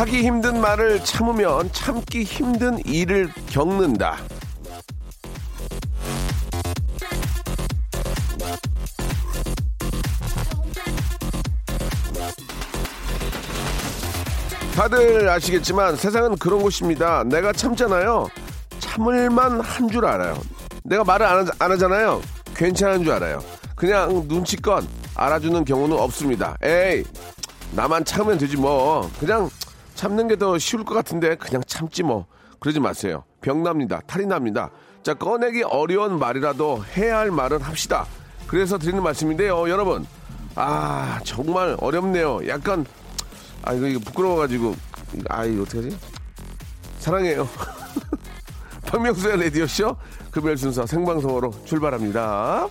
하기 힘든 말을 참으면 참기 힘든 일을 겪는다. 다들 아시겠지만 세상은 그런 곳입니다. 내가 참잖아요. 참을만 한 줄 알아요. 내가 말을 안, 하, 안 하잖아요. 괜찮은 줄 알아요. 그냥 눈치껏 알아주는 경우는 없습니다. 에이, 나만 참으면 되지 뭐. 그냥 참는 게 더 쉬울 것 같은데 그냥 참지 뭐. 그러지 마세요. 병납니다. 탈이 납니다. 자, 꺼내기 어려운 말이라도 해야 할 말은 합시다. 그래서 드리는 말씀인데요, 여러분. 아, 정말 어렵네요. 약간, 아, 이거, 이거 부끄러워가지고. 아, 이거 어떡하지? 사랑해요. 박명수의 라디오쇼 금요일 순서 생방송으로 출발합니다.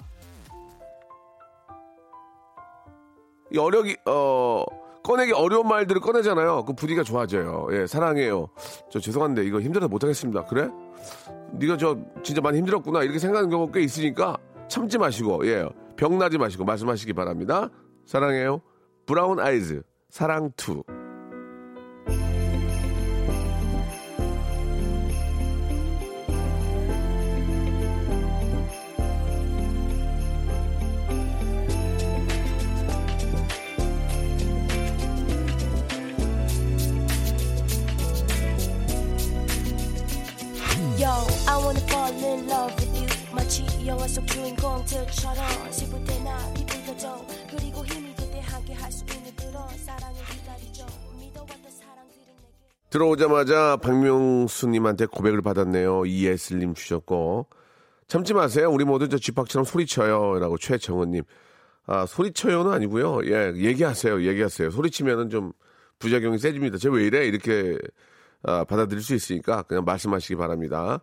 이 어려기, 어, 꺼내기 어려운 말들을 꺼내잖아요. 그 분위기가 좋아져요. 예, 사랑해요. 저 죄송한데 이거 힘들어서 못하겠습니다. 그래? 네가 저 진짜 많이 힘들었구나 이렇게 생각하는 경우가 꽤 있으니까 참지 마시고 예, 병나지 마시고 말씀하시기 바랍니다. 사랑해요. 브라운 아이즈 사랑 투. Wanna fall in love with you. 마치 영화 속 주인공 들처럼 슬플 때나 기쁠 때도 그리고 힘이 들때 함께 할 수 있는 그런 사랑을 기다리죠. 들어오자마자 박명수님한테 고백을 받았네요. 이예슬님 주셨고 참지 마세요. 우리 모두 저 쥐팍처럼 소리쳐요 라고 최정은님. 아 소리쳐요는 아니고요. 예 얘기하세요. 얘기하세요. 소리치면은 좀 부작용이 세집니다. 쟤 왜 이래 이렇게 아, 받아들일 수 있으니까 그냥 말씀하시기 바랍니다.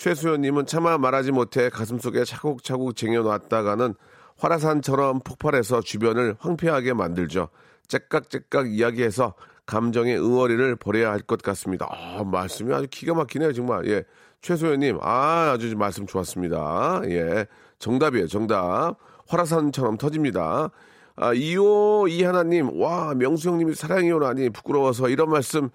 최수연님은 차마 말하지 못해 가슴속에 차곡차곡 쟁여놨다가는 화라산처럼 폭발해서 주변을 황폐하게 만들죠. 째깍째깍 이야기해서 감정의 응어리를 버려야 할 것 같습니다. 아, 말씀이 아주 기가 막히네요, 정말. 예. 최소연님, 아, 아주 말씀 좋았습니다. 예. 정답이에요, 정답. 화라산처럼 터집니다. 아, 이호 이하나님, 와, 명수 형님이 사랑해요라니 부끄러워서 이런 말씀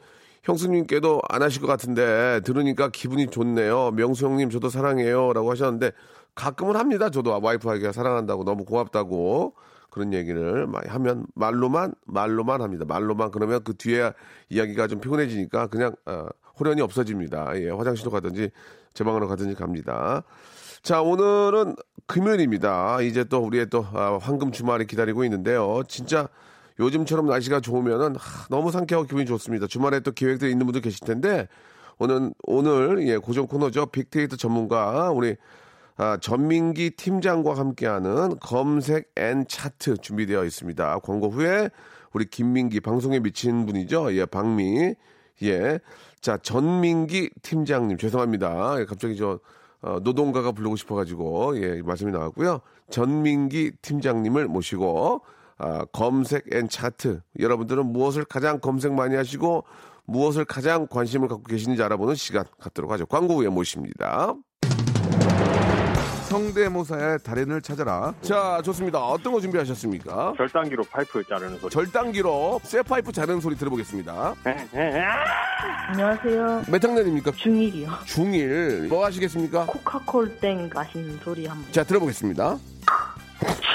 형수님께도 안 하실 것 같은데 들으니까 기분이 좋네요. 명수 형님 저도 사랑해요라고 하셨는데 가끔은 합니다. 저도 와이프에게 사랑한다고 너무 고맙다고 그런 얘기를 하면 말로만 말로만 합니다. 말로만 그러면 그 뒤에 이야기가 좀 피곤해지니까 그냥 어, 호련이 없어집니다. 예, 화장실로 가든지 제 방으로 가든지 갑니다. 자, 오늘은 금요일입니다. 이제 또 우리의 또 아, 황금 주말이 기다리고 있는데요. 진짜 요즘처럼 날씨가 좋으면은 하, 너무 상쾌하고 기분이 좋습니다. 주말에 또 계획들이 있는 분들 계실 텐데 오늘 오늘 예 고정 코너죠. 빅데이터 전문가 우리 아, 전민기 팀장과 함께하는 검색 and 차트 준비되어 있습니다. 광고 후에 우리 김민기 방송에 미친 분이죠. 예, 박미. 예. 자, 전민기 팀장님 죄송합니다. 예, 갑자기 저 어, 노동가가 부르고 싶어가지고 예 말씀이 나왔고요. 전민기 팀장님을 모시고 아, 검색 and 차트 여러분들은 무엇을 가장 검색 많이 하시고 무엇을 가장 관심을 갖고 계시는지 알아보는 시간 갖도록 하죠. 광고 후에 모십니다. 성대모사의 달인을 찾아라. 자, 좋습니다. 어떤 거 준비하셨습니까? 절단기로 파이프 자르는 소리. 절단기로 쇠 파이프 자르는 소리 들어보겠습니다. 안녕하세요. 몇 학년입니까? 중1이요. 중1. 뭐 하시겠습니까? 코카콜 땡 마시는 소리 한번. 자, 들어보겠습니다.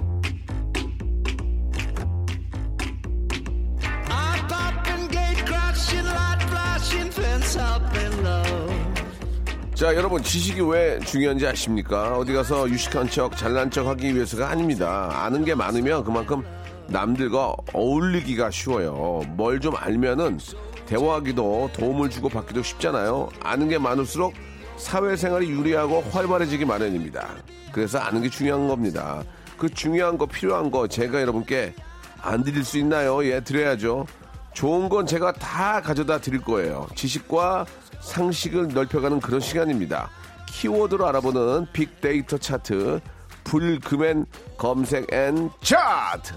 자, 여러분, 지식이 왜 중요한지 아십니까? 어디 가서 유식한 척, 잘난 척 하기 위해서가 아닙니다. 아는 게 많으면 그만큼 남들과 어울리기가 쉬워요. 뭘 좀 알면은 대화하기도 도움을 주고 받기도 쉽잖아요. 아는 게 많을수록 사회생활이 유리하고 활발해지기 마련입니다. 그래서 아는 게 중요한 겁니다. 그 중요한 거, 필요한 거 제가 여러분께 안 드릴 수 있나요? 예, 드려야죠. 좋은 건 제가 다 가져다 드릴 거예요. 지식과 상식을 넓혀가는 그런 시간입니다. 키워드로 알아보는 빅데이터 차트, 불금엔 검색 and 차트!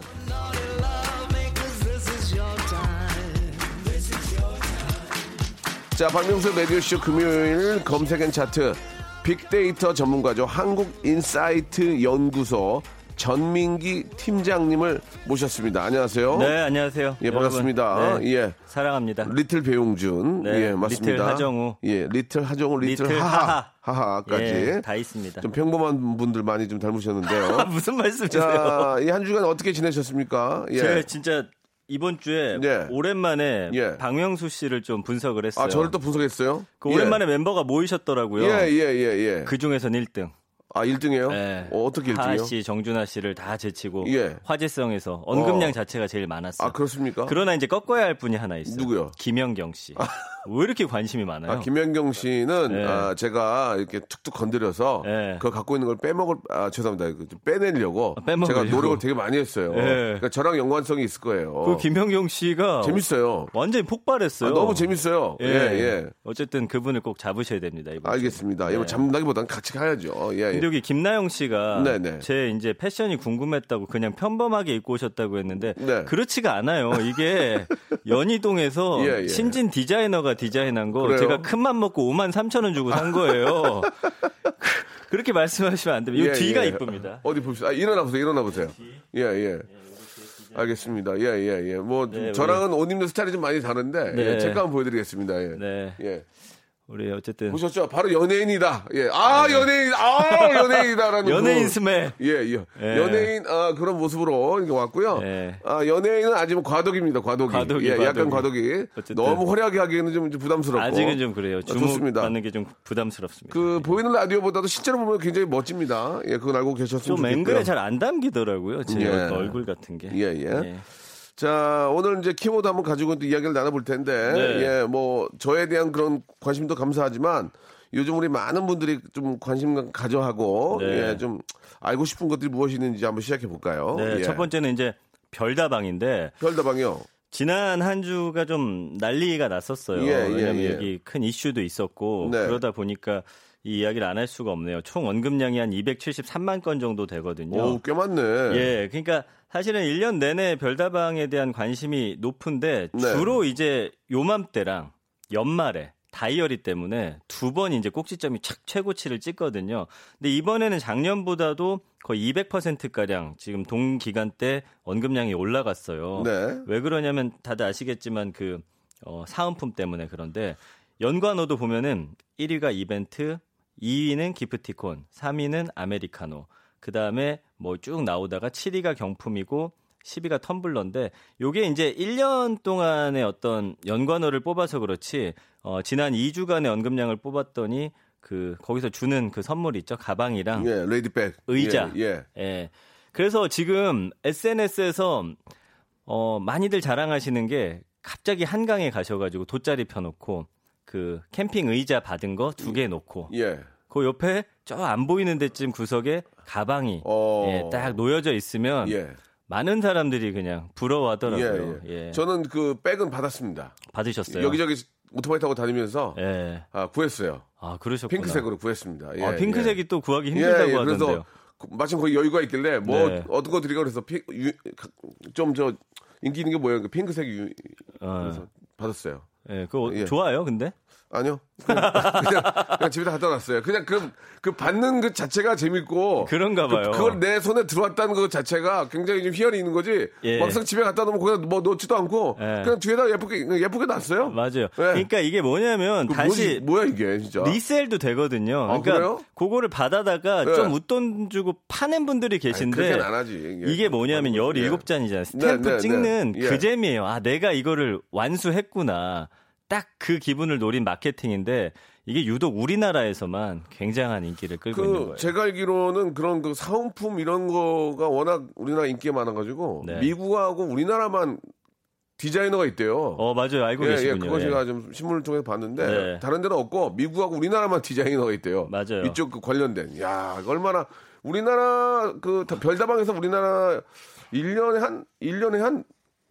자, 박명수 라디오쇼 금요일 검색 and 차트, 빅데이터 전문가죠. 한국인사이트 연구소 전민기 팀장님을 모셨습니다. 안녕하세요. 네, 안녕하세요. 예, 반갑습니다. 네, 예. 사랑합니다. little 배용준. 네, 예, 맞습니다. little 하정우. 예, little 하정우, little, little 하하. 하하. 하하까지. 예, 다 있습니다. 좀 평범한 분들 많이 좀 닮으셨는데요. 무슨 말씀이세요? 자, 이한 주간 어떻게 지내셨습니까? 예. 제가 진짜 이번 주에 네. 오랜만에 예. 박명수 씨를 좀 분석을 했어요. 아, 저를 또 분석했어요? 그 오랜만에 멤버가 모이셨더라고요. 예, 예, 예, 예. 그 중에선 1등. 아, 1등이에요? 네. 어, 떻게 하하 1등이요? 씨, 정준하 씨를 다 제치고 예. 화제성에서 언급량 어. 자체가 제일 많았어요. 아, 그렇습니까? 그러나 이제 꺾어야 할 분이 하나 있어요. 누구요? 김연경 씨. 왜 이렇게 관심이 많아요? 아, 김연경 씨는 네. 아, 제가 이렇게 툭툭 건드려서 네. 그걸 갖고 있는 걸 빼먹을 아 죄송합니다 좀 빼내려고 아. 제가 노력을 되게 많이 했어요. 네. 그러니까 저랑 연관성이 있을 거예요. 그 김연경 씨가 재밌어요. 완전히 폭발했어요. 아, 너무 재밌어요. 예, 예. 어쨌든 그분을 꼭 잡으셔야 됩니다. 이번. 알겠습니다. 예, 뭐 네. 잡는다기보다는 같이 가야죠. 예, 예. 근데 여기 김나영 씨가 네네. 제 이제 패션이 궁금했다고 그냥 평범하게 입고 오셨다고 했는데 네. 그렇지가 않아요. 이게 연희동에서 예, 예. 신진 디자이너가 디자인한 거 그래요? 제가 큰 맘 먹고 5만 3천 원 주고 산 거예요. 그렇게 말씀하시면 안 됩니다. 이 예, 뒤가 예. 이쁩니다. 어디 봅시다. 아, 일어나 보세요. 일어나 보세요. 예, 예. 알겠습니다. 예, 예, 예. 뭐 네, 저랑은 옷 입는 스타일이 좀 많이 다른데 네. 예, 체크 한번 보여드리겠습니다. 예. 네. 예. 우리 어쨌든 보셨죠? 바로 연예인이다. 예. 아, 연예인, 아, 연예인이다라는. 네. 연예인 그- 스멜. 예, 예. 예. 연예인, 아, 그런 모습으로 이렇게 왔고요. 예. 아, 연예인은 아직 뭐 과도기입니다, 과도기. 과도기, 예, 약간 과도기. 과도기. 어쨌든. 너무 화려하게 하기에는 좀, 좀 부담스럽고. 아직은 좀 그래요. 아, 좋습니다. 주목받는 게좀 부담스럽습니다. 그, 보이는 라디오보다도 실제로 보면 굉장히 멋집니다. 예, 그건 알고 계셨으면 좀 좋겠고요. 앵글에 잘 안 담기더라고요. 제 예. 얼굴 같은 게. 예, 예. 자, 오늘 이제 키워드 한번 가지고 또 이야기를 나눠볼 텐데, 네. 예, 뭐, 저에 대한 그런 관심도 감사하지만, 요즘 우리 많은 분들이 좀 관심 가져하고, 네. 예, 좀 알고 싶은 것들이 무엇이 있는지 한번 시작해 볼까요? 네, 예. 첫 번째는 이제 별다방인데 별다방이요. 지난 한 주가 좀 난리가 났었어요. 예, 예, 왜냐면 예. 여기 큰 이슈도 있었고 네. 그러다 보니까 이 이야기를 안 할 수가 없네요. 총 원금량이 한 273만 건 정도 되거든요. 오, 꽤 많네. 예, 그러니까 사실은 1년 내내 별다방에 대한 관심이 높은데 네. 주로 이제 요맘때랑 연말에 다이어리 때문에 두 번 이제 꼭지점이 착 최고치를 찍거든요. 근데 이번에는 작년보다도 거의 200%가량 지금 동기간 때 원금량이 올라갔어요. 네. 왜 그러냐면 다들 아시겠지만 그 어, 사은품 때문에 그런데 연관어도 보면은 1위가 이벤트, 2위는 기프티콘, 3위는 아메리카노, 그 다음에 뭐 쭉 나오다가 7위가 경품이고 10위가 텀블러인데 요게 이제 1년 동안의 어떤 연관어를 뽑아서 그렇지 어, 지난 2주간의 언급량을 뽑았더니 그 거기서 주는 그 선물 있죠 가방이랑 예, 레이디백. 의자. 예, 예. 예. 그래서 지금 SNS에서 어, 많이들 자랑하시는 게 갑자기 한강에 가셔 가지고 돗자리 펴 놓고 그 캠핑 의자 받은 거 두 개 놓고 예. 그 옆에 저 안 보이는 데쯤 구석에 가방이 어. 예, 딱 놓여져 있으면 예. 많은 사람들이 그냥 부러워하더라고요. 예, 예. 저는 그 백은 받았습니다. 받으셨어요? 여기저기 오토바이 타고 다니면서 예. 아, 구했어요. 아, 그러셨구나. 핑크색으로 구했습니다. 예, 아, 핑크색이 예. 또 구하기 힘들다고. 하던데요. 그- 마침 거기 여유가 있길래 뭐 네. 어떤 거 드리가 그래서 좀 저 인기 있는 게 뭐예요? 그 핑크색 유, 어, 그래서 받았어요. 예, 그거 예. 좋아요, 근데? 아니요. 그냥, 그냥, 그냥 집에 다 갖다 놨어요. 그냥 그, 그 받는 그 자체가 재밌고. 그런가 봐요. 그, 걸내 손에 들어왔다는 것 자체가 굉장히 좀 희열이 있는 거지. 예. 막상 집에 갖다 놓으면 그냥 뭐 넣지도 않고. 예. 그냥 뒤에다 예쁘게, 예쁘게 놨어요. 맞아요. 예. 그러니까 이게 뭐냐면 그 다시 뭐지, 뭐야 이게 진짜. resell도 되거든요. 아, 그러니까 그래요? 그거를 받아다가 네. 좀 웃돈 주고 파는 분들이 아니, 계신데 안 하지. 이게 뭐냐면 예. 17잔이잖아요. 스탬프 네, 네, 찍는 네. 예. 그 재미예요. 아, 내가 이거를 완수했구나. 딱 그 기분을 노린 마케팅인데 이게 유독 우리나라에서만 굉장한 인기를 끌고 있는 그 거예요. 제가 알기로는 그런 그 사은품 이런 거가 워낙 우리나라 인기가 많아가지고 네. 미국하고 우리나라만 디자이너가 있대요. 어, 맞아요. 알고 예, 예, 계시군요. 그거 예. 제가 좀 신문을 통해서 봤는데 네. 다른 데는 없고 미국하고 우리나라만 디자이너가 있대요. 맞아요. 이쪽 그 관련된. 야, 얼마나 우리나라 그 다- 별다방에서 우리나라 1년에 한 1년에 한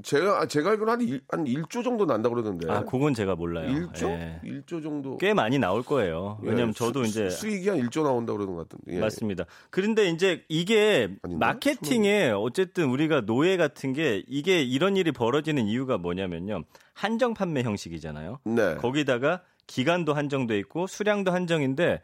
제가 제가 알기로 한, 일, 한 1조 정도 난다 그러던데. 아, 그건 제가 몰라요. 1조? 예. 1조 정도. 꽤 많이 나올 거예요. 왜냐면 예, 저도 수, 이제 수익이 한 1조 나온다 그러는 것 같은데. 예. 맞습니다. 그런데 이제 이게 아닌가? 마케팅에 어쨌든 우리가 노예 같은 게 이게 이런 일이 벌어지는 이유가 뭐냐면요. 한정 판매 형식이잖아요. 네. 거기다가 기간도 한정돼 있고 수량도 한정인데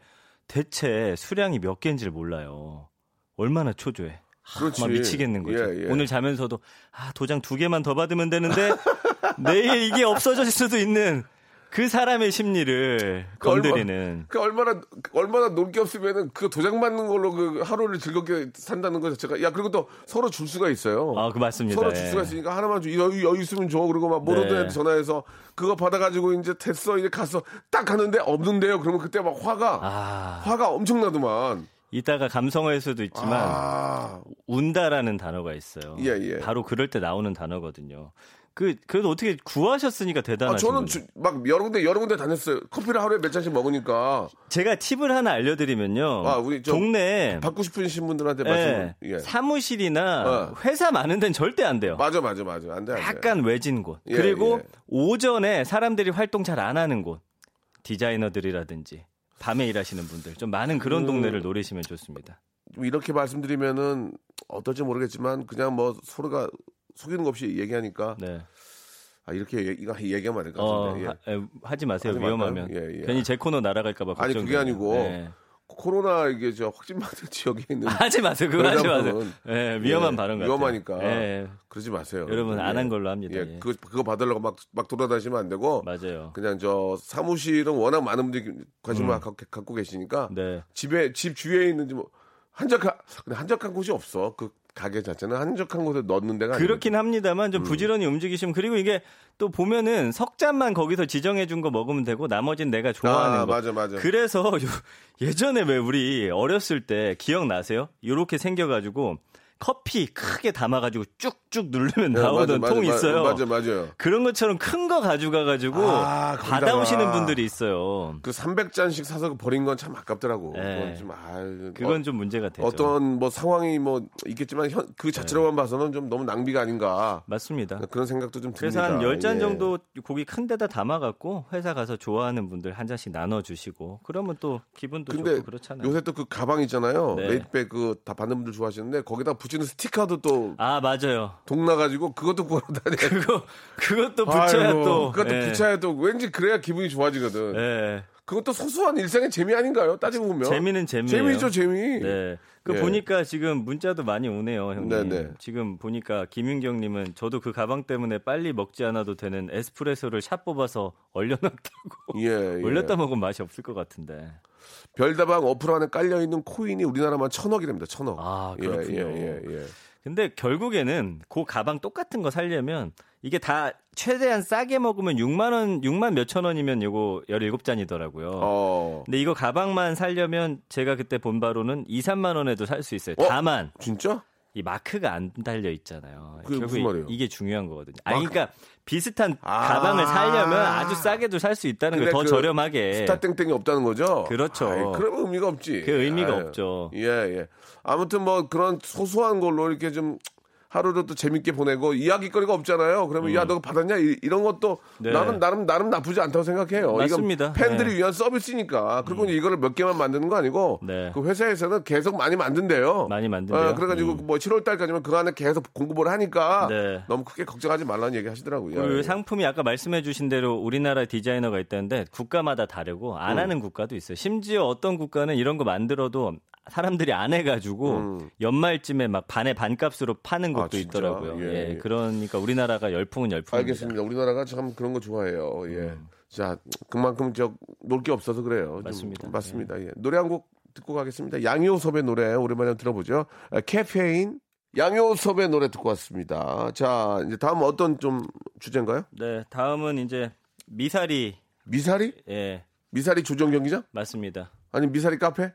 대체 수량이 몇 개인지를 몰라요. 얼마나 초조해. 아, 그렇지. 막 미치겠는 거죠. 예, 예. 오늘 자면서도 아, 도장 두 개만 더 받으면 되는데 내일 이게 없어질 수도 있는 그 사람의 심리를 건드리는 그 얼마 나 얼마나 놀 게 없으면은 그 도장 받는 걸로 그 하루를 즐겁게 산다는 것 자체가 야 그리고 또 서로 줄 수가 있어요. 아, 그 맞습니다. 서로 예. 줄 수가 있으니까 하나만 줘 여유, 여유 있으면 줘 그리고 막 모르는 네. 전화해서 그거 받아가지고 이제 됐어 이제 갔어 딱 갔는데 없는데요. 그러면 그때 막 화가 아, 화가 엄청나더만. 이따가 감성어일 수도 있지만 아, 운다라는 단어가 있어요. 예, 예. 바로 그럴 때 나오는 단어거든요. 그 그래도 어떻게 구하셨으니까 아 대단하신 저는. 주- 막 여러 군데 여러 군데 다녔어요. 커피를 하루에 몇 잔씩 먹으니까 제가 팁을 하나 알려드리면요. 아, 우리 저 동네에 받고 싶으신 분들한테 예, 말씀. 예. 사무실이나 어. 회사 많은 데는 절대 안 돼요. 맞아 맞아 맞아 안 돼 안돼. 약간 외진 곳. 예, 그리고 예. 오전에 사람들이 활동 잘 안 하는 곳. 디자이너들이라든지 밤에 일하시는 분들 좀 많은 그런 음. 동네를 노리시면 좋습니다. 좀 이렇게 말씀드리면은 어떨지 모르겠지만 그냥 뭐 서로가 속이는 거 없이 얘기하니까 네. 아 이렇게 얘- 이거 얘기하면 안될것 어, 같은데 예. 하, 지 마세요. 하지 위험하면. 예, 예. 괜히 제 코너 날아갈까봐 아니, 걱정. 그게 아니고 네. 코로나 이게 저 확진 받은 지역에 있는 하지 마세요. 그거 하지 마세요. 여자분은 예, 위험한 예, 발언 같아요. 위험하니까 예, 그러지 마세요. 여러분 안 예. 한 걸로 합니다. 예, 예. 그거 그거 받으려고 막 막 돌아다니시면 안 되고 맞아요. 그냥 저 사무실은 워낙 많은 분들이 관심을 음. 갖고, 갖고 계시니까 네. 집에 집 주위에 있는지 뭐 한적한 근데 한적한 곳이 없어 그 가게 자체는 한적한 곳에 넣는 데가 그렇긴 합니다만 음. 좀 부지런히 움직이시면 그리고 이게 또 보면은 석 잔만 거기서 지정해 준 거 먹으면 되고 나머지는 내가 좋아하는 아, 거. 맞아 맞아. 그래서 요- 예전에 왜 우리 어렸을 때 기억나세요? 요렇게 생겨 가지고 커피 크게 담아가지고 쭉쭉 누르면 네, 나오던 맞아, 통 맞아, 있어요. 맞아 맞아요. 그런 것처럼 큰 거 가져가가지고 아. 받아오시는 분들이 있어요. 그 300잔씩 사서 버린 건 참 아깝더라고. 네. 그건 좀, 아유, 그건 어, 좀 문제가 되죠. 어떤 뭐 상황이 뭐 있겠지만 현, 그 자체로만 봐서는 좀 너무 낭비가 아닌가. 맞습니다. 그런 생각도 좀 듭니다. 그래서 한 10잔 예. 정도 거기 큰 데다 담아갖고 회사 가서 좋아하는 분들 한 잔씩 나눠주시고 그러면 또 기분도 근데 좋고 그렇잖아요. 요새 또 그 가방 있잖아요. 네. 레디백 그 다 받는 분들 좋아하시는데 거기다 붙 이는 스티커도 또 아 맞아요. 동나가지고 그것도 구하러 다녀. 그거 그것도 붙여야 아이고, 또 그것도 예. 붙여야 또 왠지 그래야 기분이 좋아지거든. 예. 그것도 소소한 일상의 재미 아닌가요? 따지고 보면. 재미는 재미예요. 재미죠, 재미. 네. 그 예. 보니까 지금 문자도 많이 오네요, 형님. 네네. 지금 보니까 김윤경님은 저도 그 가방 때문에 빨리 먹지 않아도 되는 에스프레소를 샷 뽑아서 얼려놨다고. 예, 예. 얼렸다 먹으면 맛이 없을 것 같은데. 별다방 어플 안에 깔려 있는 코인이 우리나라만 천억이랍니다. 천억. 아, 예, 그렇군요. 예, 예, 예. 근데 결국에는 그 가방 똑같은 거 살려면 이게 다 최대한 싸게 먹으면 6만 원, 6만 몇천 원이면 이거 17잔이더라고요. 어. 근데 이거 가방만 살려면 제가 그때 본 바로는 2, 3만 원에도 살 수 있어요. 어? 다만 진짜? 이 마크가 안 달려 있잖아요. 그게 무슨 이- 말이에요? 이게 중요한 거거든요. 아니 마크- 그러니까 비슷한 아. 가방을 살려면 아주 싸게도 살 수 있다는 거예요. 더 그 저렴하게. 스타 땡땡이 없다는 거죠? 그렇죠. 아이, 그럼 의미가 없지. 그 의미가 아유. 없죠. 예, 예. 아무튼 뭐 그런 소소한 걸로 이렇게 좀 하루를 또 재밌게 보내고 이야기거리가 없잖아요. 그러면 야, 너 받았냐? 이, 런 것도 음. 네. 나는 나름 나름 나쁘지 않다고 생각해요. 맞습니다. 팬들이 네. 위한 서비스니까. 그리고 이거를 몇 개만 만드는 거 아니고 네. 그 회사에서는 계속 많이 만든대요. 많이 만든대요. 어, 그래가지고 뭐 7월 달까지만 그 안에 계속 공급을 하니까 네. 너무 크게 걱정하지 말라는 얘기 하시더라고요. 그 예. 상품이 아까 말씀해주신 대로 우리나라 디자이너가 있다는데 국가마다 다르고 안 음. 하는 국가도 있어요. 심지어 어떤 국가는 이런 거 만들어도 사람들이 안 해가지고 연말쯤에 막 반의 반값으로 파는 곳도 음. 아? 있더라고요. 예, 예, 예. 그러니까 우리나라가 열풍은 열풍입니다. 알겠습니다. 우리나라가 참 그런 거 좋아해요. 예. 자, 그만큼 저 놀 게 없어서 그래요. 좀 음. 맞습니다. 맞습니다. 예. 노래 한 곡 듣고 가겠습니다. 양효섭의 노래 오랜만에 들어보죠. 아, 카페인. 양효섭의 노래 듣고 왔습니다. 자, 이제 다음 어떤 좀 주제인가요? 네, 다음은 이제 미사리. 미사리? 예, 미사리 조정 경기장? 맞습니다. 아니 미사리 카페?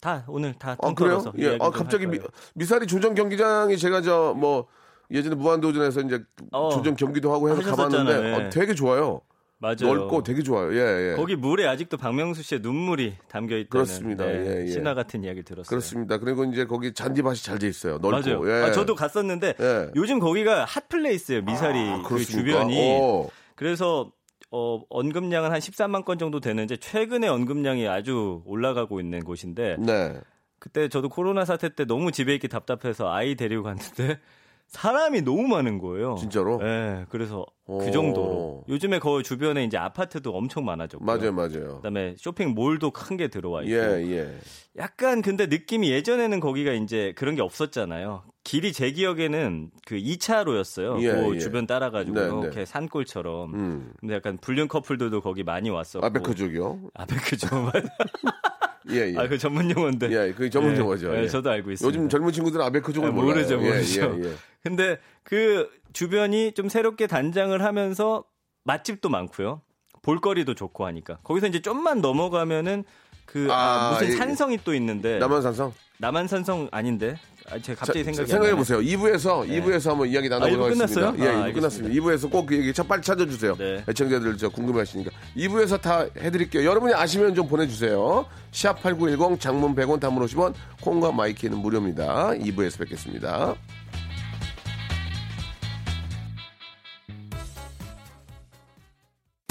다 오늘 다 아 그래요? 예. 아좀 갑자기 할 미. 미사리 조정 경기장이 제가 저 뭐 예전에 무한도전에서 이제 어, 조정 경기도 하고 해서 하셨었잖아요. 가봤는데 예. 어, 되게 좋아요. 맞아요. 넓고 되게 좋아요. 예, 예. 거기 물에 아직도 박명수 씨의 눈물이 담겨 있다는 그렇습니다. 네, 예, 예. 신화 같은 이야기 들었어요. 그렇습니다. 그리고 이제 거기 잔디밭이 잘 돼 있어요. 넓고. 맞아요. 예. 아, 저도 갔었는데 예. 요즘 거기가 핫플레이스예요. 미사리 아, 그? 주변이. 오. 그래서 어, 언급량은 한 13만 건 정도 되는데 최근에 언급량이 아주 올라가고 있는 곳인데 네. 그때 저도 코로나 사태 때 너무 집에 있기 답답해서 아이 데리고 갔는데 사람이 너무 많은 거예요. 진짜로? 네, 그래서 오. 그 정도로 요즘에 거기 주변에 이제 아파트도 엄청 많아졌고 맞아요, 맞아요. 그다음에 쇼핑몰도 큰 게 들어와 있고 예, 예. 약간 근데 느낌이 예전에는 거기가 이제 그런 게 없었잖아요. 길이 제 기억에는 그 2차로였어요. 예, 그 예. 주변 따라가지고 네, 이렇게 네. 산골처럼. 음. 근데 약간 불륜 커플들도 거기 많이 왔었고. 아베크 쪽이요. 아베크죠. 예, 예. 아, 그 전문 용어인데. 예, 그 전문 예, 용어죠. 예, 예. 저도 알고 있습니다. 요즘 젊은 친구들은 아베크 쪽을 아, 몰라요. 모르죠, 예, 모르죠. 예, 예. 근데 그 주변이 좀 새롭게 단장을 하면서 맛집도 많고요. 볼거리도 좋고 하니까. 거기서 이제 좀만 넘어가면은 그 아, 아, 무슨 예. 산성이 또 있는데 남한산성. 남한산성 아닌데. 아, 제가 갑자기 자, 생각이 생각해. 보세요. 2부에서 2부에서 한번 이야기 아, 나눠보도록 하겠습니다. 끝났어요? 예, 아, 2부 알겠습니다. 끝났습니다. 2부에서 꼭 그 얘기 첫 빨리 찾아주세요. 네. 애청자들 저 궁금해하시니까 2부에서 다 해드릴게요. 여러분이 아시면 좀 보내주세요. 샵8910 장문 100원 단문 50원 콩과 마이키는 무료입니다. 2부에서 뵙겠습니다.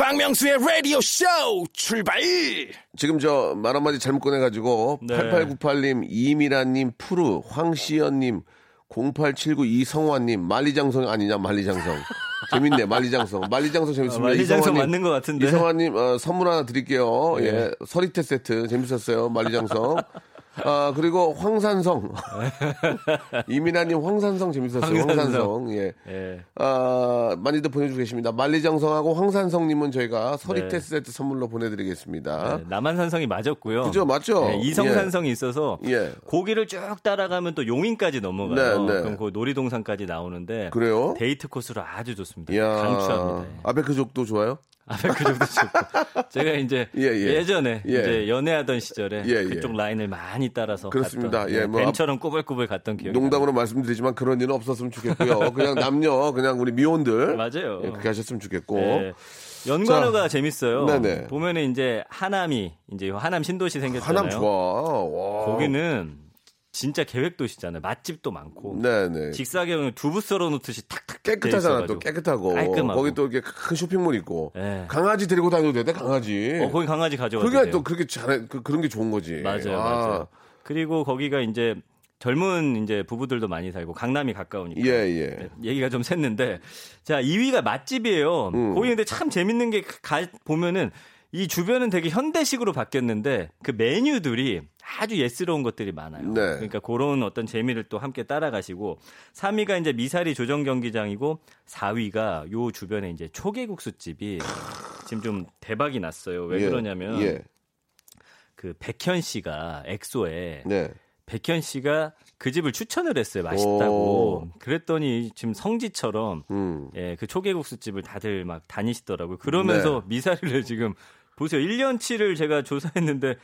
박명수의 라디오 쇼 출발! 지금 저 말 한마디 잘못 꺼내가지고 네. 8898님, 이미라님, 푸르, 황시연님, 0879 이성환님, 만리장성 아니냐 만리장성. 재밌네 만리장성. 만리장성 재밌습니다. 아, 만리장성 이성환님, 맞는 것 같은데. 이성환님 어, 선물 하나 드릴게요. 네. 예, 서리태 세트 재밌었어요. 만리장성. 아 그리고 황산성. 이민아님 황산성 재밌었어요. 황산성. 예. 예. 아, 많이들 보내주고 계십니다. 만리장성하고 황산성님은 저희가 서리태 네. 세트 선물로 보내드리겠습니다. 네, 남한산성이 맞았고요. 그죠, 맞죠? 네, 이성산성이 있어서 예. 고기를 쭉 따라가면 또 용인까지 넘어가요. 네, 네. 그럼 그 놀이동산까지 나오는데 그래요? 데이트 코스로 아주 좋습니다. 이야, 강추합니다. 아베크족도 좋아요? 아베크족도 좋고. 제가 이제 예, 예. 전에 예. 이제 연애하던 시절에 예, 예. 그쪽 라인을 많이 따라서 그렇습니다. 갔던, 예, 네, 뭐 뱀처럼 꾸불꾸불 갔던 기억이 농담으로 말씀드리지만 그런 일은 없었으면 좋겠고요. 그냥 남녀, 그냥 우리 미혼들. 나요. 맞아요. 예, 그렇게 하셨으면 좋겠고. 네. 연관어가 재밌어요. 네네. 보면은 이제 하남이 이제 하남 신도시 생겼잖아요. 하남 좋아. 와. 거기는 진짜 계획 도시잖아요. 맛집도 많고. 네네. 직사경을 두부 썰어 놓듯이 탁탁 깨끗하잖아, 또 깨끗하고. 깔끔하고. 거기 또 이렇게 큰 쇼핑몰 있고. 네. 강아지 데리고 다녀도 돼, 강아지. 어, 거기 강아지 가져가도 그게 돼요. 또 그렇게 잘해, 그, 그런 게 좋은 거지. 맞아요, 아, 맞아요. 그리고 거기가 이제 젊은 이제 부부들도 많이 살고 강남이 가까우니까. 예, 예. 네, 얘기가 좀 샜는데 자 2위가 맛집이에요. 음. 거기 근데 참 재밌는 게 가, 보면은 이 주변은 되게 현대식으로 바뀌었는데 그 메뉴들이 아주 예스러운 것들이 많아요. 네. 그러니까 그런 어떤 재미를 또 함께 따라가시고 3위가 이제 미사리 조정 경기장이고 4위가 요 주변에 이제 초계국수 집이 지금 좀 대박이 났어요. 왜 예, 그러냐면 예. 그 백현 씨가 엑소에 네. 백현 씨가 그 집을 추천을 했어요. 맛있다고. 그랬더니 지금 성지처럼 음. 예, 그 초계국수 집을 다들 막 다니시더라고요. 그러면서 네. 미사리를 지금 보세요. 1년치를 제가 조사했는데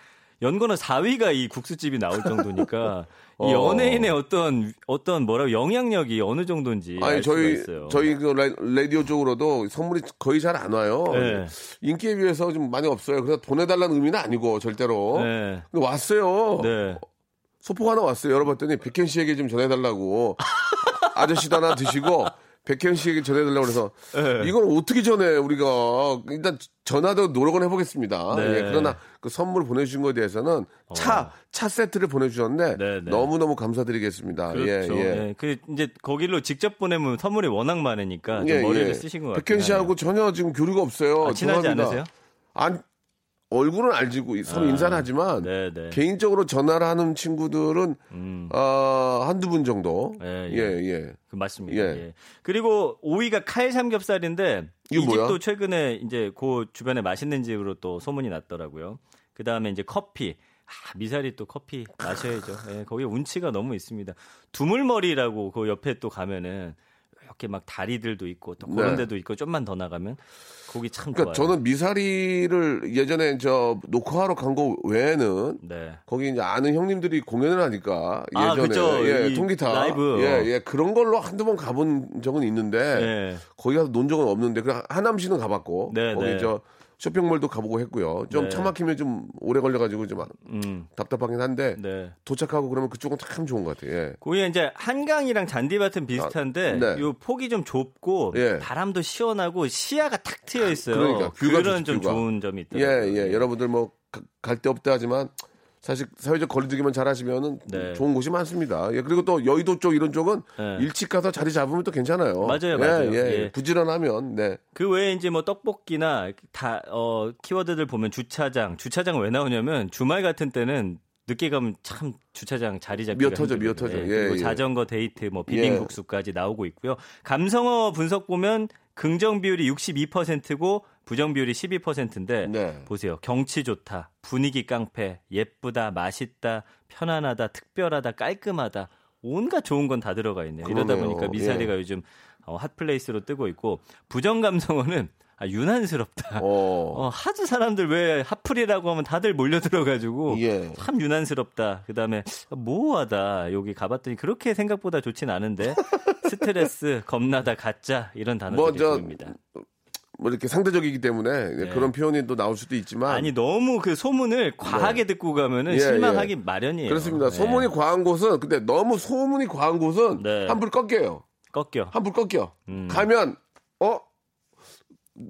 연거는 4위가 이 국수집이 나올 정도니까 이 어. 연예인의 어떤 어떤 뭐라고 영향력이 어느 정도인지 알 아니 수가 저희 있어요. 저희 그 라- 라디오 쪽으로도 선물이 거의 잘 안 와요. 네. 인기에 비해서 좀 많이 없어요. 그래서 보내달라는 의미는 아니고 절대로. 네. 근데 왔어요. 네. 소포가 하나 왔어요. 열어봤더니 백현 씨에게 좀 전해달라고. 아저씨도 하나 드시고 백현 씨에게 전해달라고 그래서 네. 이걸 어떻게 전해 우리가 일단 전화도 노력은 해보겠습니다. 네. 예, 그러나 그 선물 보내주신 거에 대해서는 차차 세트를 보내주셨는데 어. 네, 네. 너무 너무 감사드리겠습니다. 그렇죠. 예, 예. 예, 그 이제 거기로 직접 보내면 선물이 워낙 많으니까 좀 예, 머리를 예. 쓰신 것 같아요. 백현 씨하고 전혀 지금 교류가 없어요. 아, 친하지 죄송합니다. 않으세요? 안 얼굴은 알지고 서로 인사는 하지만 네, 네. 개인적으로 전화를 하는 친구들은 음. 어, 한두 분 정도. 예, 예, 예. 예. 그 맞습니다. 예. 예. 그리고 5위가 칼 삼겹살인데 이 뭐야? 집도 최근에 이제 그 주변에 맛있는 집으로 또 소문이 났더라고요. 그 다음에 이제 커피. 아, 미사리 또 커피 마셔야죠. 예, 거기 운치가 너무 있습니다. 두물머리라고 그 옆에 또 가면은 이렇게 막 다리들도 있고 또 그런 네. 데도 있고 좀만 더 나가면 거기 참 그러니까 좋아요. 저는 미사리를 예전에 저 녹화하러 간 거 외에는 네. 거기 이제 아는 형님들이 공연을 하니까 아, 예전에 그쵸. 예, 이 통기타 라이브. 예, 예 그런 걸로 한두 번 가본 적은 있는데 예. 거기 가서 논 적은 없는데 그 하남시는 가봤고 네, 거기 네. 저 쇼핑몰도 가보고 했고요. 좀 네. 차 막히면 좀 오래 걸려가지고 좀 음. 답답하긴 한데 네. 도착하고 그러면 그쪽은 참 좋은 것 같아요. 예. 거기 이제 한강이랑 잔디밭은 비슷한데 아, 네. 요 폭이 좀 좁고 예. 바람도 시원하고 시야가 탁 트여 있어요. 그러니까, 뷰가 그런 좀 뷰가. 좋은 점이 예, 있더라고요. 예. 여러분들 뭐 갈 데 없다 하지만 사실 사회적 거리두기만 잘 하시면은 네. 좋은 곳이 많습니다. 예, 그리고 또 여의도 쪽 이런 쪽은 네. 일찍 가서 자리 잡으면 또 괜찮아요. 맞아요, 예, 맞아요. 예. 예. 부지런하면 네. 그 외에 이제 뭐 떡볶이나 다 어, 키워드들 보면 주차장, 주차장 왜 나오냐면 주말 같은 때는 늦게 가면 참 주차장 자리 잡기가 미어 터져, 미어 힘들거든요. 터져. 예, 예, 그리고 예. 자전거 데이트, 뭐 비빔국수까지 나오고 있고요. 감성어 분석 보면 긍정 비율이 62%고 부정 비율이 12%인데 네. 보세요. 경치 좋다, 분위기 깡패, 예쁘다, 맛있다, 편안하다, 특별하다, 깔끔하다. 온갖 좋은 건 다 들어가 있네요. 이러다 그러네요. 보니까 미사리가 요즘 어, hot place로 뜨고 있고 부정 감성어는 아, 유난스럽다. 어. 어, 하도 사람들 왜 핫플이라고 하면 다들 몰려들어가지고 예. 참 유난스럽다. 그 다음에 모호하다. 여기 가봤더니 그렇게 생각보다 좋진 않은데 스트레스, 겁나다, 가짜 이런 단어들이 뭐, 저, 보입니다. 뭐 이렇게 상대적이기 때문에 예, 그런 표현이 또 나올 수도 있지만 네. 아니 너무 그 소문을 과하게 듣고 가면은 예, 실망하기 예. 마련이에요. 그렇습니다. 네. 소문이 과한 곳은 근데 너무 소문이 과한 곳은 네. 한불 꺾여요. 꺾여. 한불 꺾여. 음. 가면 어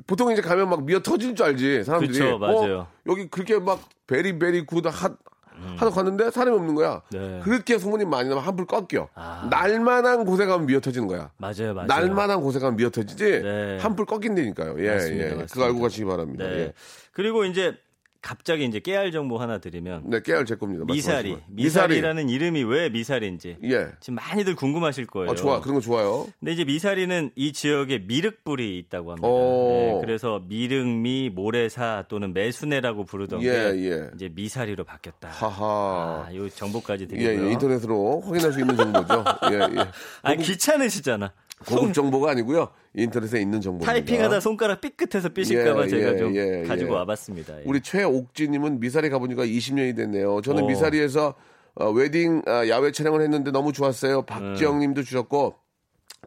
보통 이제 가면 막 미어 터질 줄 알지 사람들이. 그쵸, 맞아요. 어, 여기 그렇게 막 very very good hot. 하도 갔는데 사람이 없는 거야. 음. 네. 그렇게 소문이 많이 나면 한풀 꺾여. 아. 갈만한 곳에 가면 미어 터지는 거야. 맞아요, 맞아요. 갈만한 곳에 가면 미어 터지지 네. 한풀 꺾인다니까요. 예, 맞습니다, 예. 맞습니다. 그거 알고 가시기 바랍니다. 네. 예. 그리고 이제 갑자기 이제 깨알 정보 하나 드리면 네, 깨알 제 겁니다. 미사리. 말씀하시면. 미사리라는 이름이 왜 미사리인지 예. 지금 많이들 궁금하실 거예요. 어, 좋아. 그런 거 좋아요. 근데 이제 미사리는 이 지역에 미륵불이 있다고 합니다. 오. 네, 그래서 미륵미, 모래사 또는 매순애라고 부르던 예, 게 예. 이제 미사리로 바뀌었다. 하하. 아, 요 정보까지 예, 드리고요. 예, 인터넷으로 확인할 수 있는 정보죠. 예, 예. 아, 귀찮으시잖아. 고급 정보가 아니고요. 인터넷에 있는 정보입니다. 타이핑하다 손가락 삐끗해서 삐실까봐 예, 제가 예, 좀 예, 가지고 예. 와봤습니다. 예. 우리 최옥진님은 미사리 가보니까 20년이 됐네요. 저는 어. 미사리에서 어, 웨딩 아, 야외 촬영을 했는데 너무 좋았어요. 음. 박지영님도 주셨고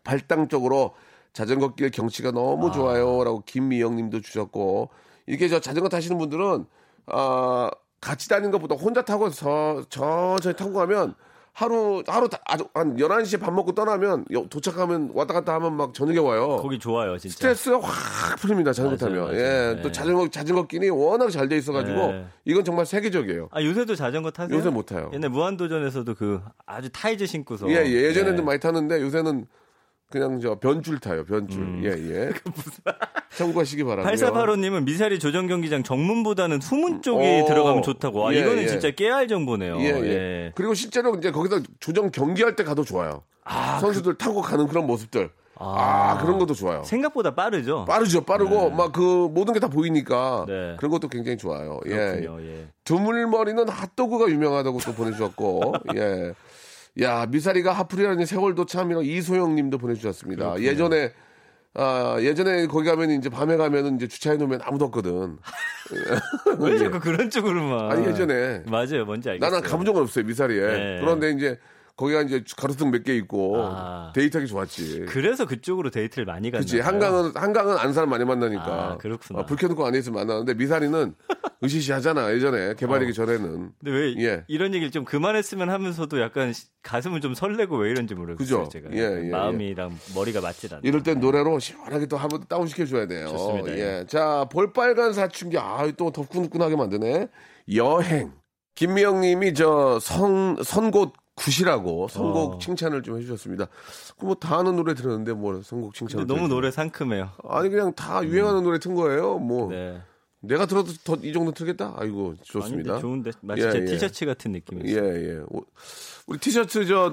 발당 쪽으로 자전거 길 경치가 너무 좋아요라고 김미영님도 주셨고 이게 저 자전거 타시는 분들은 아 같이 다니는 것보다 혼자 타고 서, 천천히 타고 가면 하루 하루 다- 아주 한 11시에 밥 먹고 떠나면 여- 도착하면 왔다 갔다 하면 막 저녁에 와요. 거기 좋아요, 진짜. 스트레스가 확 풀립니다. 자전거 맞아요, 타면. 맞아요. 예. 네. 또 자전거 자전거 길이 워낙 잘 돼 있어 가지고 네. 이건 정말 세계적이에요. 아, 요새도 자전거 타세요? 요새 못 타요. 옛날 무한도전에서도 그 아주 타이즈 신고서. 예, 예. 예전에는 네. 많이 탔는데 요새는 그냥 저 변줄 타요. 변줄. 음. 예, 예. 참고하시기 바라고요. 8485님은 미사리 조정 경기장 정문보다는 후문 쪽이 오. 들어가면 좋다고. 와, 예, 이거는 예. 진짜 깨알 정보네요. 예, 예. 그리고 실제로 이제 거기서 조정 경기할 때 가도 좋아요. 선수들 타고 가는 그런 모습들. 아, 그런 것도 좋아요. 생각보다 빠르죠. 빠르죠, 빠르고 막그 모든 게 다 보이니까 네. 그런 것도 굉장히 좋아요. 예. 그렇군요. 예. 두물머리는 핫도그가 유명하다고 또 보내주셨고, 예. 야, 미사리가 하프리라니 세월도 참이라 이소영 님도 보내주셨습니다. 예전에, 아, 예전에 거기 가면 이제 밤에 가면은 이제 주차해 놓으면 아무도 없거든. 왜 예. 자꾸 그런 쪽으로만. 아니, 예전에. 맞아요. 뭔지 알겠어요. 나는 가본 적은 없어요, 미사리에. 네. 그런데 이제 거기가 이제 가로등 몇 개 있고 아. 데이트하기 좋았지. 그래서 그쪽으로 데이트를 많이 갔나. 봐요. 한강은 한강은 안 사람 많이 만나니까. 아, 그렇구나. 어, 불 켜놓고 안에 있으면 만나는데 미사리는 으시시하잖아 예전에 개발되기 전에는. 근데 왜 예. 이런 얘기를 좀 그만했으면 하면서도 약간 시- 가슴은 좀 설레고 왜 이런지 모르겠어요. 그죠? 제가 예, 예, 마음이랑 머리가 맞질 않아요. 이럴 땐 노래로 시원하게 또 한번 다운 시켜줘야 돼요. 좋습니다. 예. 자, 볼빨간 사춘기. 아, 또 덥군군하게 만드네. 여행. 김미영 님이 저 선, 선곡 굿이라고 선곡 어. 칭찬을 좀 해주셨습니다. 뭐다 아는 노래 들었는데 뭐 선곡 칭찬을. 근데 너무 또 노래 상큼해요. 아니 그냥 다 유행하는 노래 튼 거예요. 뭐 네. 내가 들어도 더 이 정도 틀겠다. 아이고 좋습니다. 아니, 근데 좋은데 마치 예, 제 예. 티셔츠 같은 예 느낌이었어요. 예. 오- 우리 티셔츠 저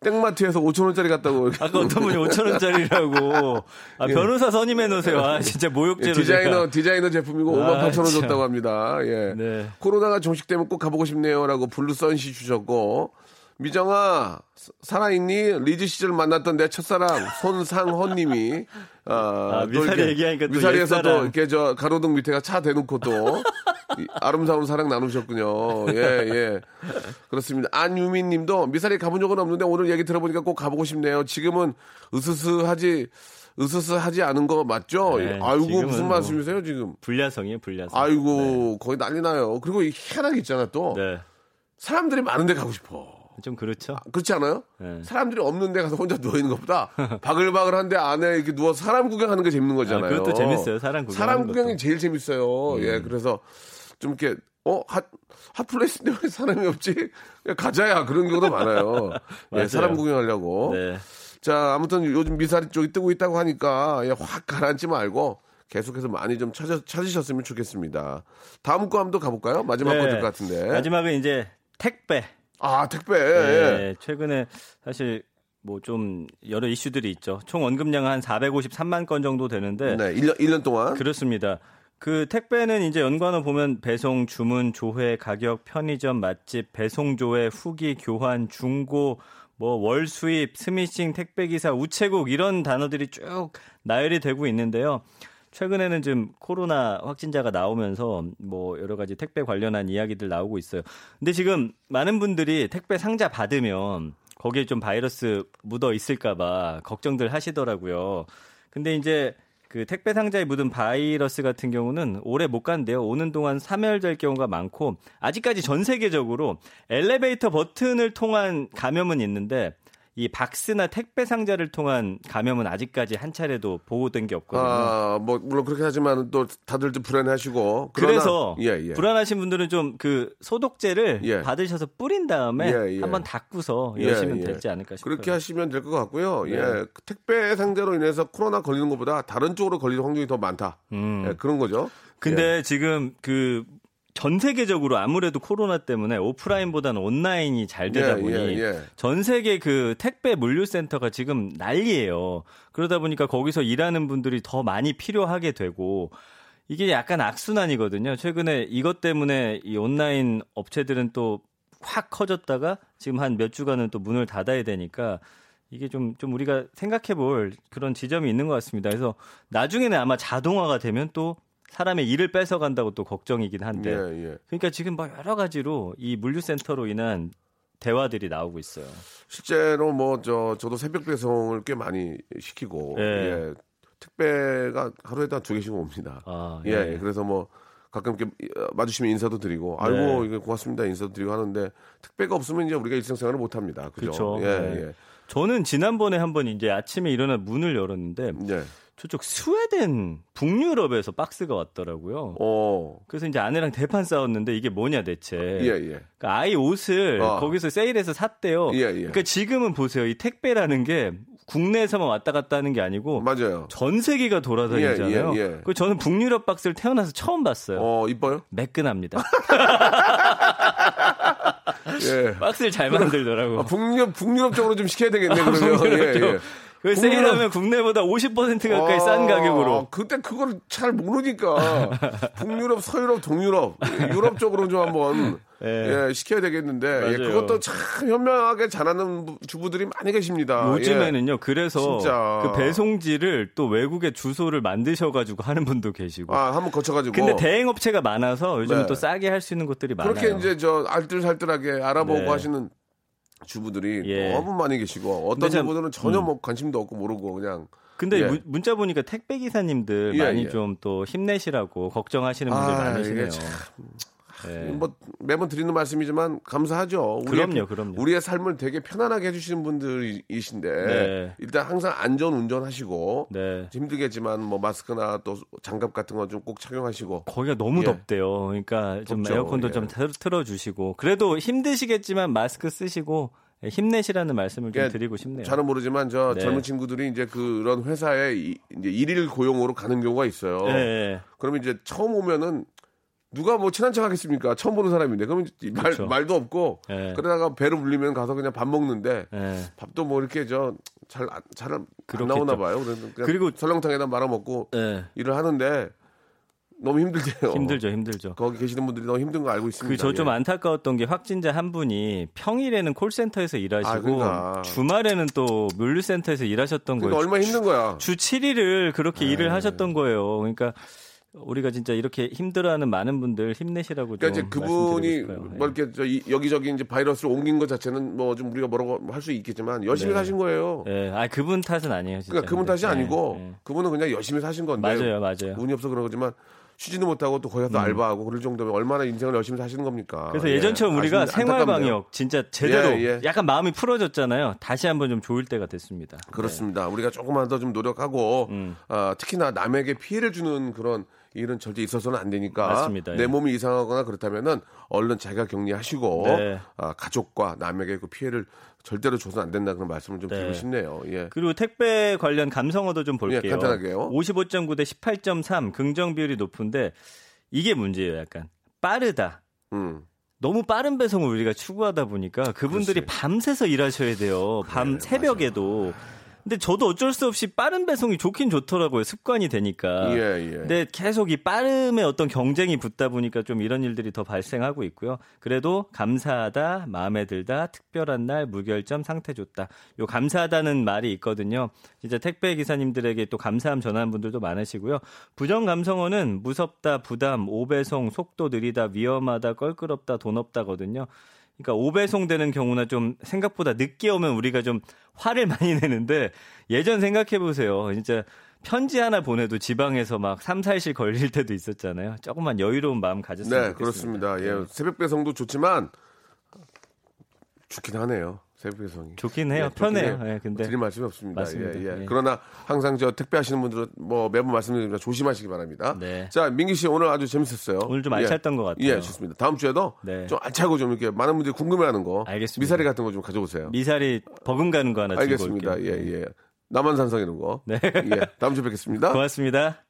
땡마트에서 5천 원짜리 갔다고. 아까 어떤 분이 5천 원짜리라고 아, 변호사 선임해 놓으세요. 아 진짜 예, 모욕죄로 디자이너 제가. 디자이너 제품이고 아, 5만 8천 원 참. 줬다고 합니다. 예. 네. 코로나가 종식되면 꼭 가보고 싶네요 라고 블루선 씨 주셨고 미정아 사- 살아있니? 리즈 시절 만났던 내 첫사랑 손상헌님이 아, 아, 또 미사리 이렇게 얘기하니까 또 미사리에서 또. 이렇게 저 가로등 밑에가 차 대놓고 또이 아름다운 사랑 나누셨군요. 예, 예. 그렇습니다. 안유민 님도 미사리 가본 적은 없는데 오늘 얘기 들어보니까 꼭 가보고 싶네요. 지금은 으스스하지 으스스하지 않은 거 맞죠? 네, 아이고 무슨 뭐. 말씀이세요 지금? 불야성이에요, 불야성. 아이고 거의 난리 나요. 그리고 이 희한하게 있잖아 또 네. 사람들이 많은데 가고 싶어. 좀 그렇죠. 그렇지 않아요? 네. 사람들이 없는데 가서 혼자 누워 있는 것보다 바글바글한데 안에 이렇게 누워 서 사람 구경하는 게 재밌는 거잖아요. 아, 그것도 재밌어요, 사람 구경하는 사람 구경이 것도. 음. 제일 재밌어요. 예, 그래서 좀 이렇게 어, hot, hot place인데 왜 사람이 없지? 그냥 가자야. 그런 경우도 많아요. 예. 사람 구경하려고. 네. 자, 아무튼 요즘 미사리 쪽이 뜨고 있다고 하니까 예, 확 가라앉지 말고 계속해서 많이 좀 찾아, 찾으셨으면 좋겠습니다. 다음 거 한번 또 가볼까요? 마지막 네. 거될 것 같은데. 마지막은 이제 택배. 아, 택배. 네, 최근에 사실 뭐좀 여러 이슈들이 있죠. 총 언급량은 한 453만 건 정도 되는데 네, 1년, 1년 동안. 그렇습니다. 그 택배는 이제 연관어 보면 배송, 주문, 조회, 가격, 편의점, 맛집, 배송 조회, 후기, 교환, 중고, 뭐 월 수입, 스미싱, 택배 기사, 우체국 이런 단어들이 쭉 나열이 되고 있는데요. 최근에는 좀 코로나 확진자가 나오면서 뭐 여러 가지 택배 관련한 이야기들 나오고 있어요. 근데 지금 많은 분들이 택배 상자 받으면 거기에 좀 바이러스 묻어 있을까봐 걱정들 하시더라고요. 근데 이제 그 택배 상자에 묻은 바이러스 같은 경우는 오래 못 간대요. 오는 동안 사멸될 경우가 많고 아직까지 전 세계적으로 엘리베이터 버튼을 통한 감염은 있는데 이 박스나 택배 상자를 통한 감염은 아직까지 한 차례도 보고된 게 없거든요. 아, 뭐, 물론 그렇게 하지만 또 다들 좀 불안해하시고. 그러나- 그래서 예, 예. 불안하신 분들은 좀 그 소독제를 예. 받으셔서 뿌린 다음에 예, 예. 한번 닦고서 예, 여시면 예. 되지 않을까 싶어요. 그렇게 하시면 될 것 같고요. 네. 예. 그 택배 상자로 인해서 코로나 걸리는 것보다 다른 쪽으로 걸리는 확률이 더 많다. 음. 예, 그런 거죠. 근데 지금 그 전 세계적으로 아무래도 코로나 때문에 오프라인보다는 온라인이 잘 되다 예, 보니 예, 예. 전 세계 그 택배 물류센터가 지금 난리예요. 그러다 보니까 거기서 일하는 분들이 더 많이 필요하게 되고 이게 약간 악순환이거든요. 최근에 이것 때문에 이 온라인 업체들은 또 확 커졌다가 지금 한 몇 주간은 또 문을 닫아야 되니까 이게 좀, 좀 우리가 생각해 볼 그런 지점이 있는 것 같습니다. 그래서 나중에는 아마 자동화가 되면 또 사람의 일을 뺏어간다고 또 걱정이긴 한데. 예, 예. 그러니까 지금 막 여러 가지로 이 물류센터로 인한 대화들이 나오고 있어요. 실제로 뭐, 저, 저도 새벽 배송을 꽤 많이 시키고. 예. 예. 택배가 하루에도 한 두 개씩 옵니다. 아, 예, 그래서 뭐 가끔 이렇게 마주치면 인사도 드리고, 아이고 네. 이게 고맙습니다 인사도 드리고 하는데 택배가 없으면 이제 우리가 일상생활을 못 합니다. 그죠? 예, 네. 저는 지난번에 한번 이제 아침에 일어나 문을 열었는데 예, 예. 저쪽 스웨덴 북유럽에서 박스가 왔더라고요. 어, 그래서 이제 아내랑 대판 싸웠는데 이게 뭐냐 대체. 예, 예. 그러니까 아이 옷을 어. 거기서 세일해서 샀대요. 예, 예. 그러니까 지금은 보세요. 이 택배라는 게 국내에서만 왔다 갔다 하는 게 아니고 맞아요. 전 세계가 돌아다니잖아요. 예, 예, 예. 그 저는 북유럽 박스를 태어나서 처음 봤어요. 어, 이뻐요? 매끈합니다. 예. 박스를 잘 만들더라고. 아, 북유럽, 북유럽 쪽으로 좀 시켜야 되겠네, 그러면. 북유럽 쪽. 예, 예. 그 세일하면 국내보다 50% 가까이 아, 싼 가격으로. 그때 그걸 잘 모르니까. 북유럽, 서유럽, 동유럽, 유럽 쪽으로 좀 한번 예. 예, 시켜야 되겠는데 예. 그것도 참 현명하게 잘하는 부- 주부들이 많이 계십니다. 요즘에는요, 그래서 아, 진짜. 그 배송지를 또 외국의 주소를 만드셔 가지고 하는 분도 계시고. 예. 아, 한번 거쳐 가지고. 근데 대행 업체가 많아서 요즘은 네. 또 싸게 할 수 있는 곳들이 많아요. 그렇게 이제 저 알뜰살뜰하게 알아보고 네. 하시는 주부들이 예. 너무 많이 계시고 어떤 참- 주부들은 전혀 음. 뭐 관심도 없고 모르고 그냥 근데 예. 문- 문자 보니까 택배 기사님들 예, 많이 예. 좀또 힘내시라고 걱정하시는 분들 아, 많으시네요. 예. 뭐 매번 드리는 말씀이지만 감사하죠. 우리의 그럼요, 그럼요. 우리의 삶을 되게 편안하게 해주시는 분들이신데 네. 일단 항상 안전 운전하시고 네. 힘들겠지만 뭐 마스크나 또 장갑 같은 거 좀 꼭 착용하시고 거기가 너무 예. 덥대요. 그러니까 좀 덥죠, 에어컨도 예. 좀 틀- 틀어주시고 그래도 힘드시겠지만 마스크 쓰시고 힘내시라는 말씀을 좀 예, 드리고 싶네요. 잘은 모르지만 저 네. 젊은 친구들이 이제 그런 회사에 이- 이제 일일 고용으로 가는 경우가 있어요. 예, 예. 그러면 이제 처음 오면은 누가 뭐 친한 척 하겠습니까? 처음 보는 사람인데 그러면 말, 그렇죠. 말도 없고 예. 그러다가 배를 불리면 가서 그냥 밥 먹는데 예. 밥도 뭐 이렇게 저 잘 잘 안 그렇겠죠. 나오나 봐요. 그리고- 설렁탕에다 말아 먹고 예. 일을 하는데 너무 힘들대요. 힘들죠, 힘들죠. 거기 계시는 분들이 너무 힘든 거 알고 있습니다. 그 저좀 예. 안타까웠던 게 확진자 한 분이 평일에는 콜센터에서 일하시고 아, 그러니까. 주말에는 또 물류센터에서 일하셨던 그러니까 거예요. 얼마나 힘든 거야. 주 7일을 그렇게 네. 일을 하셨던 거예요. 그러니까 우리가 진짜 이렇게 힘들어하는 많은 분들 힘내시라고 그러니까 이제 좀 그분이. 뭐 예. 이렇게 저 이- 여기저기 이제 바이러스를 옮긴 것 자체는 뭐 좀 우리가 뭐라고 할 수 있겠지만 열심히 네. 사신 거예요. 예, 아 그분 탓은 아니에요. 진짜. 그러니까 그분 탓이 예, 아니고 예. 그분은 그냥 열심히 사신 건데 맞아요, 맞아요. 운이 없어 그런 거지만 쉬지도 못하고 또 거기 가서 알바하고 그럴 정도면 얼마나 인생을 열심히 사시는 겁니까? 그래서 예. 예전처럼 우리가 아쉽- 생활 안타깝네요. 방역 진짜 제대로 예, 예. 약간 마음이 풀어졌잖아요. 다시 한번 좀 좋을 때가 됐습니다. 그렇습니다. 우리가 조금만 더 좀 노력하고 음. 아, 특히나 남에게 피해를 주는 그런 일은 절대 있어서는 안 되니까 맞습니다. 내 예. 몸이 이상하거나 그렇다면은 얼른 자가 격리하시고 네. 아, 가족과 남에게 그 피해를 절대로 줘서는 안 된다 그런 말씀을 좀 네. 드리고 싶네요. 예. 그리고 택배 관련 감성어도 좀 볼게요. 예, 간단하게요. 55.9 대 18.3 긍정 비율이 높은데 이게 문제예요. 약간 빠르다. 음. 너무 빠른 배송을 우리가 추구하다 보니까 그분들이 그렇지. 밤새서 일하셔야 돼요. 밤 새벽에도. 근데 저도 어쩔 수 없이 빠른 배송이 좋긴 좋더라고요. 습관이 되니까. 예, 예. 근데 계속 이 빠름의 어떤 경쟁이 붙다 보니까 좀 이런 일들이 더 발생하고 있고요. 그래도 감사하다, 마음에 들다, 특별한 날, 무결점, 상태 좋다. 요 감사하다는 말이 있거든요. 진짜 택배 기사님들에게 또 감사함 전하는 분들도 많으시고요. 부정 감성어는 무섭다, 부담, 오배송, 속도 느리다, 위험하다, 껄끄럽다, 돈 없다거든요. 그러니까 오배송 되는 경우나 좀 생각보다 늦게 오면 우리가 좀 화를 많이 내는데 예전 생각해 보세요. 진짜 편지 하나 보내도 지방에서 막 3, 4일씩 걸릴 때도 있었잖아요. 조금만 여유로운 마음 가졌으면 네, 좋겠습니다. 그렇습니다. 예. 새벽 배송도 좋지만 좋긴 하네요. 새벽 배송이. 좋긴 해요. 예, 편해요. 해요. 예, 근데 드릴 말씀이 없습니다. 맞습니다. 예, 예. 예. 그러나 항상 저 택배 하시는 분들은 뭐 매번 말씀드리지만 조심하시기 바랍니다. 네. 자, 민기 씨 오늘 아주 재밌었어요. 오늘 좀 예. 알찼던 것 같아요. 예, 좋습니다. 다음 주에도 네. 좀 알차고 좀 이렇게 많은 분들이 궁금해하는 거, 알겠습니다. 미사리 같은 거 좀 가져오세요. 미사리 버금가는 거 하나 알겠습니다. 예, 예. 남한산성 이런 거. 네. 예. 다음 주에 뵙겠습니다. 고맙습니다.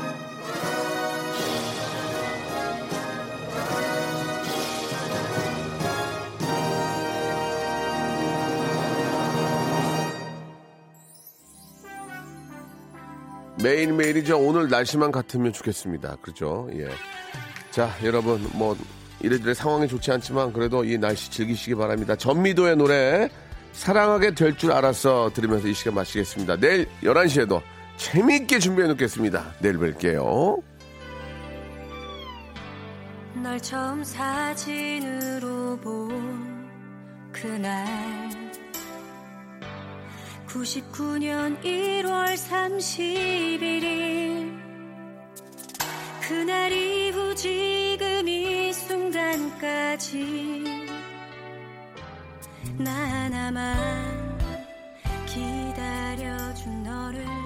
매일매일이죠. 오늘 날씨만 같으면 좋겠습니다. 그렇죠? 예. 자, 여러분, 뭐, 이래저래 상황이 좋지 않지만 그래도 이 날씨 즐기시기 바랍니다. 전미도의 노래, 사랑하게 될 줄 알았어 들으면서 이 시간 마치겠습니다. 내일 11시에도 재미있게 준비해 놓겠습니다. 내일 뵐게요. 널 처음 사진으로 본 그날 99년 1월 31일 그날 이후 지금 이 순간까지 나 하나만 기다려준 너를